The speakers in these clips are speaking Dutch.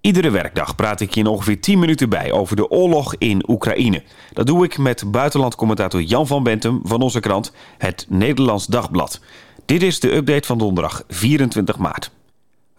Iedere werkdag praat ik je in ongeveer 10 minuten bij over de oorlog in Oekraïne. Dat doe ik met buitenlandcommentator Jan van Bentum van onze krant Het Nederlands Dagblad. Dit is de update van donderdag 24 maart.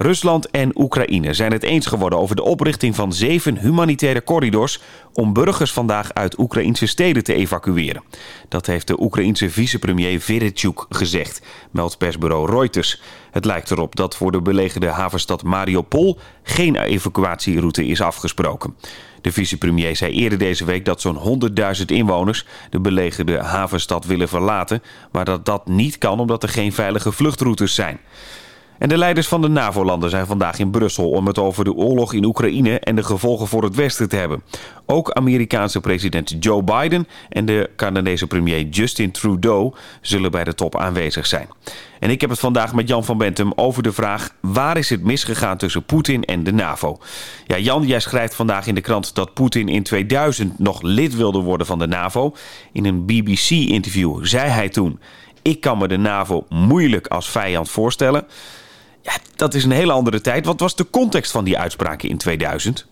Rusland en Oekraïne zijn het eens geworden over de oprichting van zeven humanitaire corridors om burgers vandaag uit Oekraïnse steden te evacueren. Dat heeft de Oekraïense vicepremier Verechuk gezegd, meldt persbureau Reuters. Het lijkt erop dat voor de belegerde havenstad Mariupol geen evacuatieroute is afgesproken. De vicepremier zei eerder deze week dat zo'n 100.000 inwoners de belegerde havenstad willen verlaten, maar dat dat niet kan omdat er geen veilige vluchtroutes zijn. En de leiders van de NAVO-landen zijn vandaag in Brussel om het over de oorlog in Oekraïne en de gevolgen voor het Westen te hebben. Ook Amerikaanse president Joe Biden en de Canadese premier Justin Trudeau zullen bij de top aanwezig zijn. En ik heb het vandaag met Jan van Bentum over de vraag: waar is het misgegaan tussen Poetin en de NAVO? Ja, Jan, jij schrijft vandaag in de krant dat Poetin in 2000 nog lid wilde worden van de NAVO. In een BBC-interview zei hij toen: Ik kan me de NAVO moeilijk als vijand voorstellen. Dat is een hele andere tijd. Wat was de context van die uitspraken in 2000?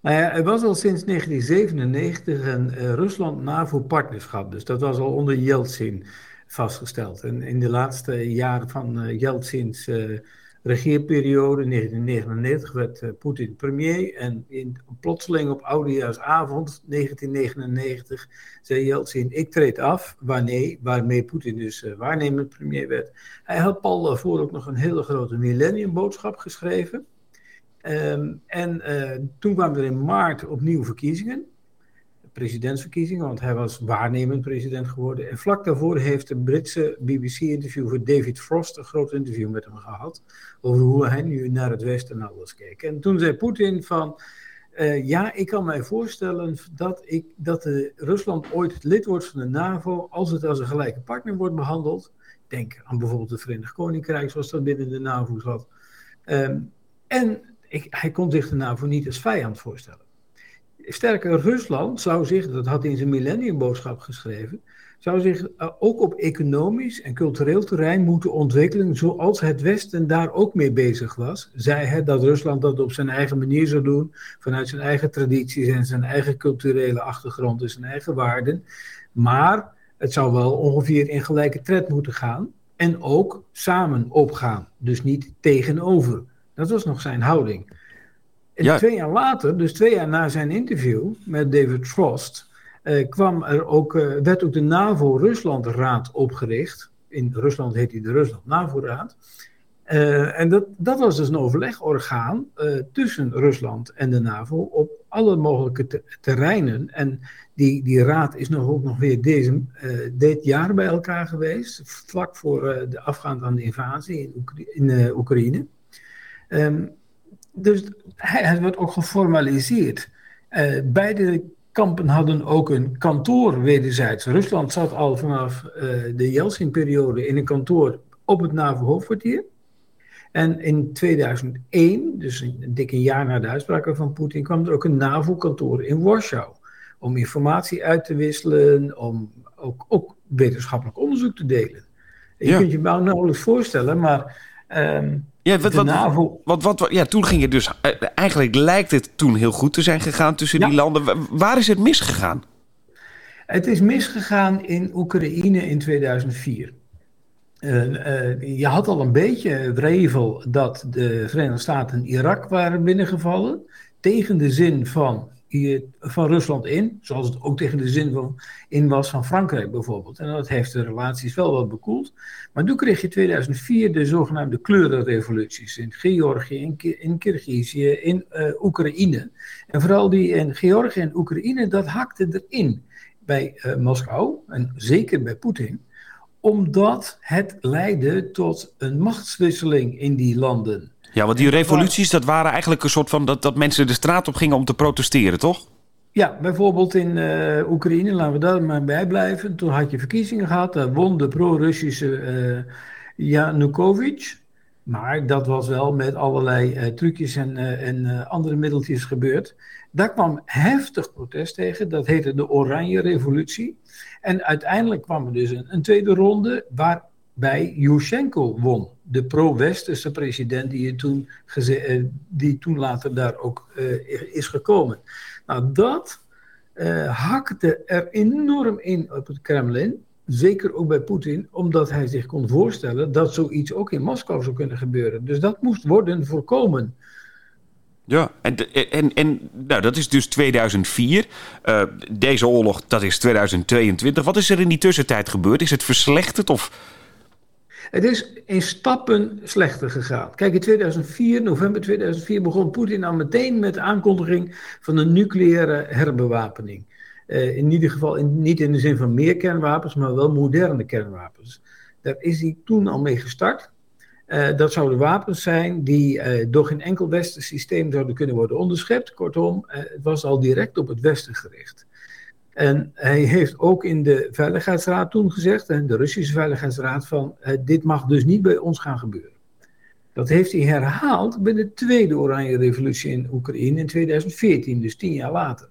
Nou ja, er was al sinds 1997 een uh, Rusland-NAVO-partnerschap. Dus dat was al onder Yeltsin vastgesteld. En in de laatste jaren van uh, Yeltsins uh, regeerperiode, 1999, werd uh, Poetin premier. En in, plotseling op oudejaarsavond 1999 zei Yeltsin, ik treed af, waarmee, Poetin dus uh, waarnemend premier werd. Hij had Paul daarvoor ook nog een hele grote millenniumboodschap geschreven. Um, en uh, toen kwamen er in maart opnieuw verkiezingen presidentsverkiezingen, want hij was waarnemend president geworden. En vlak daarvoor heeft de Britse BBC-interviewer David Frost een groot interview met hem gehad over hoe hij nu naar het Westen en alles keek. En toen zei Poetin van, uh, ja, ik kan mij voorstellen dat, ik, dat Rusland ooit lid wordt van de NAVO als het als een gelijke partner wordt behandeld. Denk aan bijvoorbeeld het Verenigd Koninkrijk, zoals dat binnen de NAVO zat. Um, en hij kon zich de NAVO niet als vijand voorstellen. Sterker, Rusland zou zich, dat had hij in zijn millenniumboodschap geschreven, zou zich uh, ook op economisch en cultureel terrein moeten ontwikkelen zoals het Westen daar ook mee bezig was. Zij het dat Rusland dat op zijn eigen manier zou doen, vanuit zijn eigen tradities en zijn eigen culturele achtergrond en zijn eigen waarden. Maar het zou wel ongeveer in gelijke tred moeten gaan en ook samen opgaan, dus niet tegenover. Dat was nog zijn houding. En ja. twee jaar later, dus twee jaar na zijn interview met David Frost, uh, kwam er ook, uh, werd ook de NAVO-Rusland-raad opgericht. In Rusland heet die de Rusland-NAVO-raad. Uh, en dat, dat was dus een overlegorgaan tussen Rusland en de NAVO op alle mogelijke te terreinen. En die, die raad is nog ook nog weer deze, dit jaar bij elkaar geweest, vlak voor de afgaand aan de invasie in, Oekra in Oekraïne. Um, dus hij, wordt ook geformaliseerd. Uh, beide kampen hadden ook een kantoor wederzijds. Rusland zat al vanaf uh, de Yeltsin-periode in een kantoor op het NAVO-hoofdkwartier. En in 2001, dus een dikke jaar na de uitspraken van Poetin, kwam er ook een NAVO-kantoor in Warschau. Om informatie uit te wisselen, om ook, ook wetenschappelijk onderzoek te delen. Je ja. kunt je nou nauwelijks voorstellen, maar um, ja, wat, wat, NAVO... wat, wat, ja, toen ging het dus. Eh, eigenlijk lijkt het toen heel goed te zijn gegaan tussen ja. die landen. Waar is het misgegaan? Het is misgegaan in Oekraïne in 2004. Uh, uh, je had al een beetje wrevel dat de Verenigde Staten Irak waren binnengevallen. Tegen de zin van van Rusland in, zoals het ook tegen de zin van, in was van Frankrijk bijvoorbeeld. En dat heeft de relaties wel wat bekoeld. Maar toen kreeg je 2004 de zogenaamde kleurenrevoluties in Georgië, in, in Kirgizië, in uh, Oekraïne. En vooral die in Georgië en Oekraïne, dat hakte erin bij uh, Moskou en zeker bij Poetin omdat het leidde tot een machtswisseling in die landen. Ja, want die revoluties, dat waren eigenlijk een soort van dat, dat mensen de straat op gingen om te protesteren, toch? Ja, bijvoorbeeld in uh, Oekraïne, laten we daar maar bij blijven. Toen had je verkiezingen gehad, daar won de pro-Russische uh, Yanukovych. Maar dat was wel met allerlei uh, trucjes en, en andere middeltjes gebeurd. Daar kwam heftig protest tegen, dat heette de Oranje Revolutie. En uiteindelijk kwam er dus een, een tweede ronde waar bij Yushchenko won. De pro-westerse president die toen, eh, die toen later daar ook is gekomen. Nou, dat hakte er enorm in op het Kremlin. Zeker ook bij Poetin, omdat hij zich kon voorstellen dat zoiets ook in Moskou zou kunnen gebeuren. Dus dat moest worden voorkomen. Ja, en, en, en nou, dat is dus 2004. Uh, deze oorlog, dat is 2022. Wat is er in die tussentijd gebeurd? Is het verslechterd of... Het is in stappen slechter gegaan. Kijk, in 2004, november 2004, begon Poetin al meteen met de aankondiging van een nucleaire herbewapening. Uh, in ieder geval niet in de zin van meer kernwapens, maar wel moderne kernwapens. Daar is hij toen al mee gestart. Uh, dat zouden wapens zijn die uh, door geen enkel westers systeem zouden kunnen worden onderschept. Kortom, het was al direct op het Westen gericht. En hij heeft ook in de Veiligheidsraad toen gezegd, en de Russische Veiligheidsraad, van dit mag dus niet bij ons gaan gebeuren. Dat heeft hij herhaald bij de tweede Oranje Revolutie in Oekraïne in 2014, dus tien jaar later.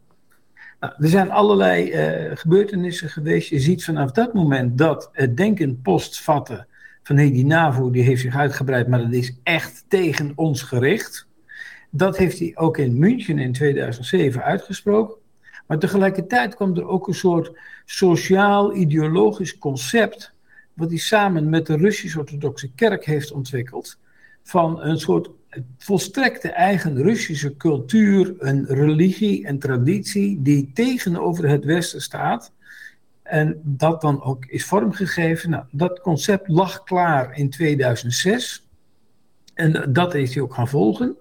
Nou, er zijn allerlei uh, gebeurtenissen geweest. Je ziet vanaf dat moment dat het denken postvatten van hey, die NAVO die heeft zich uitgebreid, maar dat is echt tegen ons gericht. Dat heeft hij ook in München in 2007 uitgesproken. Maar tegelijkertijd kwam er ook een soort sociaal-ideologisch concept, wat hij samen met de Russisch-Orthodoxe Kerk heeft ontwikkeld, van een soort volstrekte eigen Russische cultuur, een religie en traditie die tegenover het Westen staat. En dat dan ook is vormgegeven. Nou, dat concept lag klaar in 2006. En dat is hij ook gaan volgen.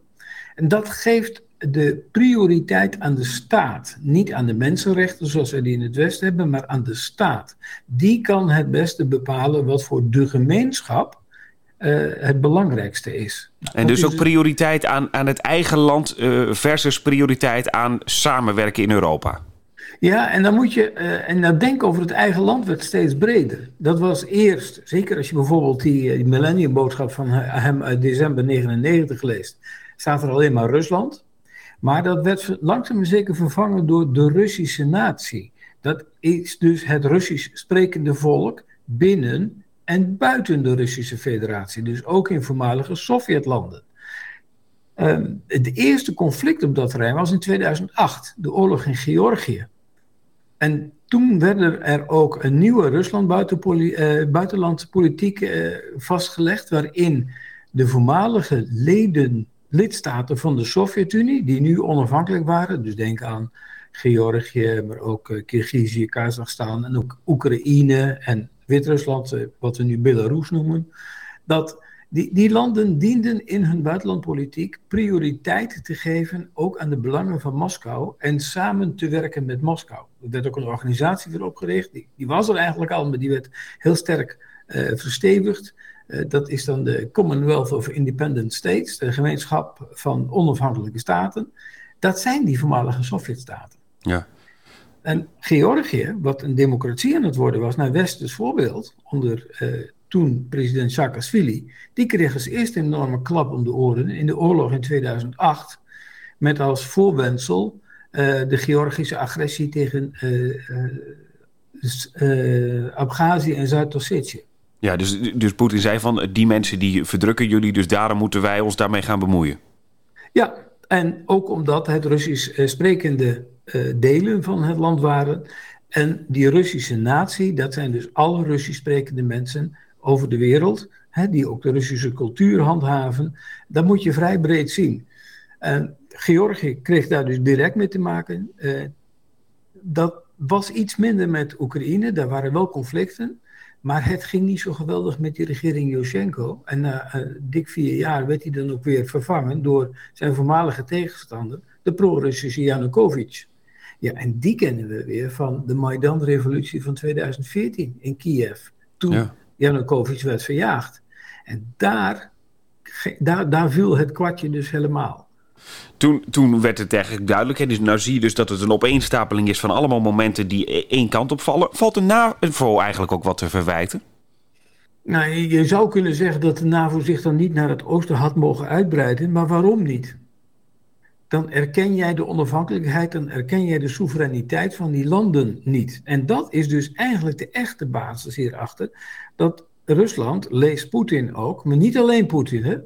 En dat geeft de prioriteit aan de staat. Niet aan de mensenrechten zoals wij die in het Westen hebben, maar aan de staat. Die kan het beste bepalen wat voor de gemeenschap uh, het belangrijkste is. En dus ook prioriteit aan, aan het eigen land uh, versus prioriteit aan samenwerken in Europa. Ja, en dan moet je, uh, en dat denken over het eigen land werd steeds breder. Dat was eerst, zeker als je bijvoorbeeld die, die millenniumboodschap van hem uit december 99 leest, staat er alleen maar Rusland. Maar dat werd langzaam maar zeker vervangen door de Russische natie. Dat is dus het Russisch sprekende volk binnen en buiten de Russische Federatie, dus ook in voormalige Sovjetlanden. Um, het eerste conflict op dat terrein was in 2008, de oorlog in Georgië. En toen werd er ook een nieuwe Rusland uh, buitenlandpolitiek uh, vastgelegd, waarin de voormalige leden, lidstaten van de Sovjet-Unie, die nu onafhankelijk waren, dus denk aan Georgië, maar ook uh, Kirgizië, Kazachstan en ook Oekraïne en Wit-Rusland, eh, wat we nu Belarus noemen, dat die, die landen dienden in hun buitenlandpolitiek prioriteit te geven ook aan de belangen van Moskou en samen te werken met Moskou. Er werd ook een organisatie voor opgericht, die, was er eigenlijk al, maar die werd heel sterk uh, verstevigd. Uh, dat is dan de Commonwealth of Independent States, de gemeenschap van onafhankelijke staten. Dat zijn die voormalige Sovjetstaten. Ja. En Georgië, wat een democratie aan het worden was, naar Westers voorbeeld, onder uh, toen president Saakashvili, die kreeg als eerste een enorme klap om de oren in de oorlog in 2008, met als voorwendsel uh, de Georgische agressie tegen uh, Abhazie en Zuid-Ossetië. Ja, dus, dus Poetin zei van die mensen die verdrukken jullie, dus daarom moeten wij ons daarmee gaan bemoeien. Ja, en ook omdat het Russisch sprekende uh, delen van het land waren. En die Russische natie, dat zijn dus alle Russisch sprekende mensen over de wereld, hè, die ook de Russische cultuur handhaven. Dat moet je vrij breed zien. En Georgië kreeg daar dus direct mee te maken. Uh, dat was iets minder met Oekraïne, daar waren wel conflicten. Maar het ging niet zo geweldig met die regering Yushchenko. En na uh, dik vier jaar werd hij dan ook weer vervangen door zijn voormalige tegenstander, de pro-Russische Yanukovych. Ja, en die kennen we weer van de Maidan-revolutie van 2014 in Kiev. Toen ja. Yanukovych werd verjaagd. En daar, daar, daar viel het kwartje dus helemaal. Toen, toen werd het eigenlijk duidelijk. En dus nou zie je dus dat het een opeenstapeling is van allemaal momenten die e-, één kant op vallen. Valt de NAVO eigenlijk ook wat te verwijten? Nou, je zou kunnen zeggen dat de NAVO zich dan niet naar het oosten had mogen uitbreiden. Maar waarom niet? Dan erken jij de onafhankelijkheid, dan erken jij de soevereiniteit van die landen niet. En dat is dus eigenlijk de echte basis hierachter. Dat Rusland, leest Poetin ook, maar niet alleen Poetin, hè,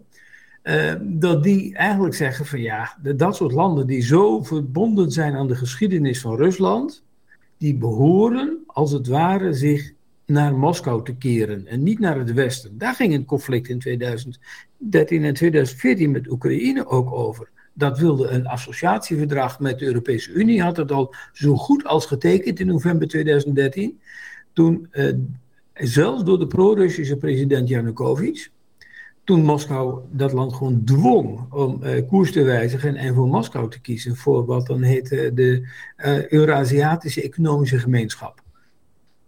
uh, dat die eigenlijk zeggen van ja, dat soort landen die zo verbonden zijn aan de geschiedenis van Rusland, die behoren als het ware zich naar Moskou te keren en niet naar het Westen. Daar ging het conflict in 2013 en 2014 met Oekraïne ook over. Dat wilde een associatieverdrag met de Europese Unie, had het al zo goed als getekend in november 2013. Toen, uh, zelfs door de pro-Russische president Yanukovych, toen Moskou dat land gewoon dwong om uh, koers te wijzigen en voor Moskou te kiezen voor wat dan heette de uh, Eurasiatische Economische Gemeenschap.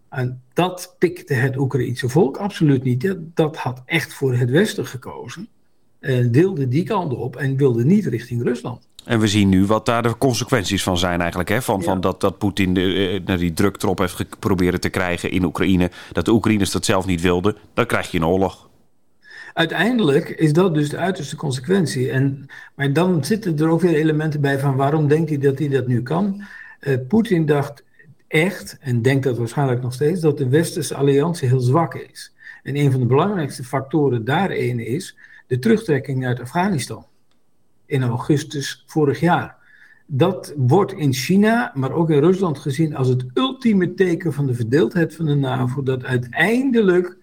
En dat pikte het Oekraïense volk absoluut niet. Dat had echt voor het Westen gekozen. En deelde die kant op en wilde niet richting Rusland. En we zien nu wat daar de consequenties van zijn eigenlijk. Hè? Van, van dat, dat Poetin de, uh, die druk erop heeft geprobeerd te krijgen in Oekraïne. Dat de Oekraïners dat zelf niet wilden. Dan krijg je een oorlog uiteindelijk is dat dus de uiterste consequentie. En, maar dan zitten er ook weer elementen bij van waarom denkt hij dat hij dat nu kan. Uh, Poetin dacht echt, en denkt dat waarschijnlijk nog steeds, dat de westerse alliantie heel zwak is. En een van de belangrijkste factoren daarin is de terugtrekking uit Afghanistan in augustus vorig jaar. Dat wordt in China, maar ook in Rusland gezien als het ultieme teken van de verdeeldheid van de NAVO, dat uiteindelijk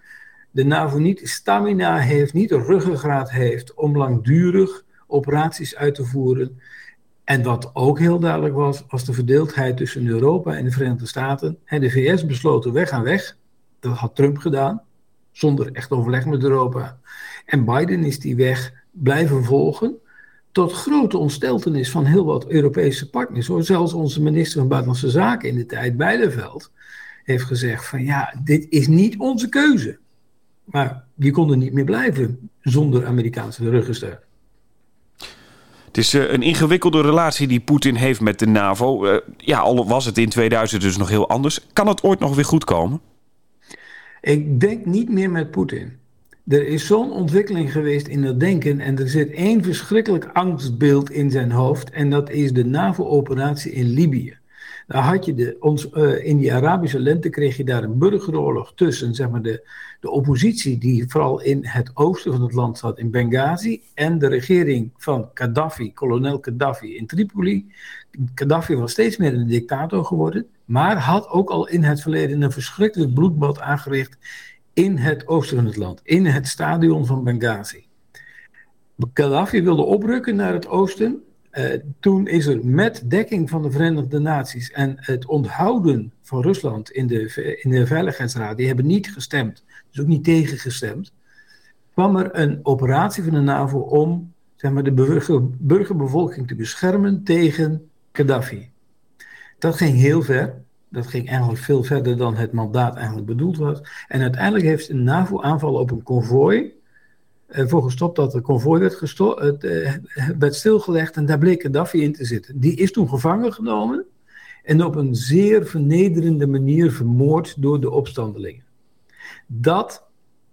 de NAVO niet stamina heeft, niet de ruggengraat heeft om langdurig operaties uit te voeren. En wat ook heel duidelijk was, was de verdeeldheid tussen Europa en de Verenigde Staten. En de VS besloten weg aan weg. Dat had Trump gedaan, zonder echt overleg met Europa. En Biden is die weg blijven volgen. Tot grote ontsteltenis van heel wat Europese partners. Hoor. Zelfs onze minister van Buitenlandse Zaken in de tijd, Bijleveld, heeft gezegd: van ja, dit is niet onze keuze. Maar die konden niet meer blijven zonder Amerikaanse ruggensteun. Het is uh, een ingewikkelde relatie die Poetin heeft met de NAVO. Uh, ja, al was het in 2000 dus nog heel anders. Kan het ooit nog weer goed komen? Ik denk niet meer met Poetin. Er is zo'n ontwikkeling geweest in het denken en er zit één verschrikkelijk angstbeeld in zijn hoofd en dat is de NAVO-operatie in Libië. Daar had je de, ons, uh, in die Arabische lente kreeg je daar een burgeroorlog tussen zeg maar, de, de oppositie die vooral in het oosten van het land zat, in Benghazi, en de regering van Gaddafi, kolonel Gaddafi in Tripoli. Gaddafi was steeds meer een dictator geworden, maar had ook al in het verleden een verschrikkelijk bloedbad aangericht in het oosten van het land, in het stadion van Benghazi. Gaddafi wilde oprukken naar het oosten uh, toen is er met dekking van de Verenigde Naties en het onthouden van Rusland in de, in de Veiligheidsraad, die hebben niet gestemd, dus ook niet tegengestemd, kwam er een operatie van de NAVO om zeg maar, de burger, burgerbevolking te beschermen tegen Gaddafi. Dat ging heel ver. Dat ging eigenlijk veel verder dan het mandaat eigenlijk bedoeld was. En uiteindelijk heeft een NAVO-aanval op een konvooi voor gestopt dat het konvooi werd, gesto het, uh, werd stilgelegd en daar bleek Gaddafi in te zitten. Die is toen gevangen genomen en op een zeer vernederende manier vermoord door de opstandelingen. Dat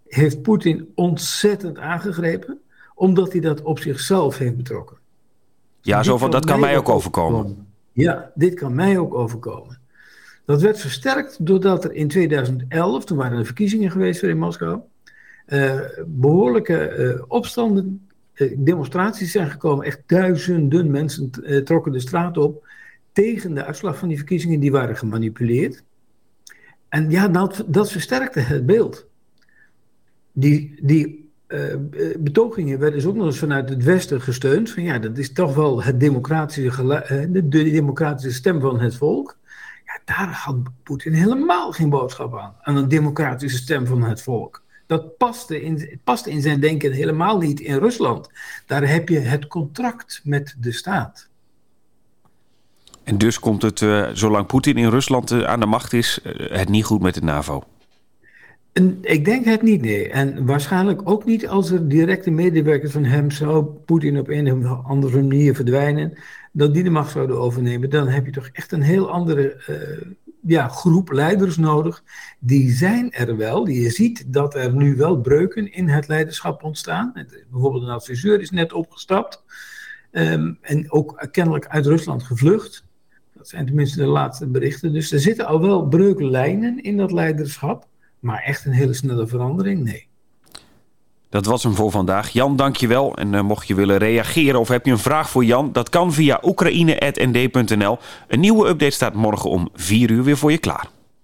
heeft Poetin ontzettend aangegrepen, omdat hij dat op zichzelf heeft betrokken. Ja, zo van dat kan mij ook overkomen. Ja, dit kan mij ook overkomen. Dat werd versterkt doordat er in 2011, toen waren er verkiezingen geweest weer in Moskou, uh, behoorlijke uh, opstanden, uh, demonstraties zijn gekomen. Echt duizenden mensen trokken de straat op tegen de uitslag van die verkiezingen. Die waren gemanipuleerd. En ja, dat, dat versterkte het beeld. Die, die betogingen werden dus ook nog eens vanuit het Westen gesteund. Van ja, dat is toch wel het democratische, de, de democratische stem van het volk. Ja, daar had Poetin helemaal geen boodschap aan. Aan een democratische stem van het volk dat paste in, paste in zijn denken helemaal niet in Rusland. Daar heb je het contract met de staat. En dus komt het, zolang Poetin in Rusland aan de macht is, het niet goed met de NAVO? En ik denk het niet, nee. En waarschijnlijk ook niet als er directe medewerkers van hem zou Poetin op een of andere manier verdwijnen, dat die de macht zouden overnemen. Dan heb je toch echt een heel andere ja, groep leiders nodig. Die zijn er wel. Je ziet dat er nu wel breuken in het leiderschap ontstaan. Bijvoorbeeld een adviseur is net opgestapt. Um, en ook kennelijk uit Rusland gevlucht. Dat zijn tenminste de laatste berichten. Dus er zitten al wel breuklijnen in dat leiderschap. Maar echt een hele snelle verandering, nee. Dat was hem voor vandaag. Jan, dankjewel. En uh, mocht je willen reageren of heb je een vraag voor Jan, dat kan via oekraïne.nd.nl. Een nieuwe update staat morgen om 4 uur weer voor je klaar.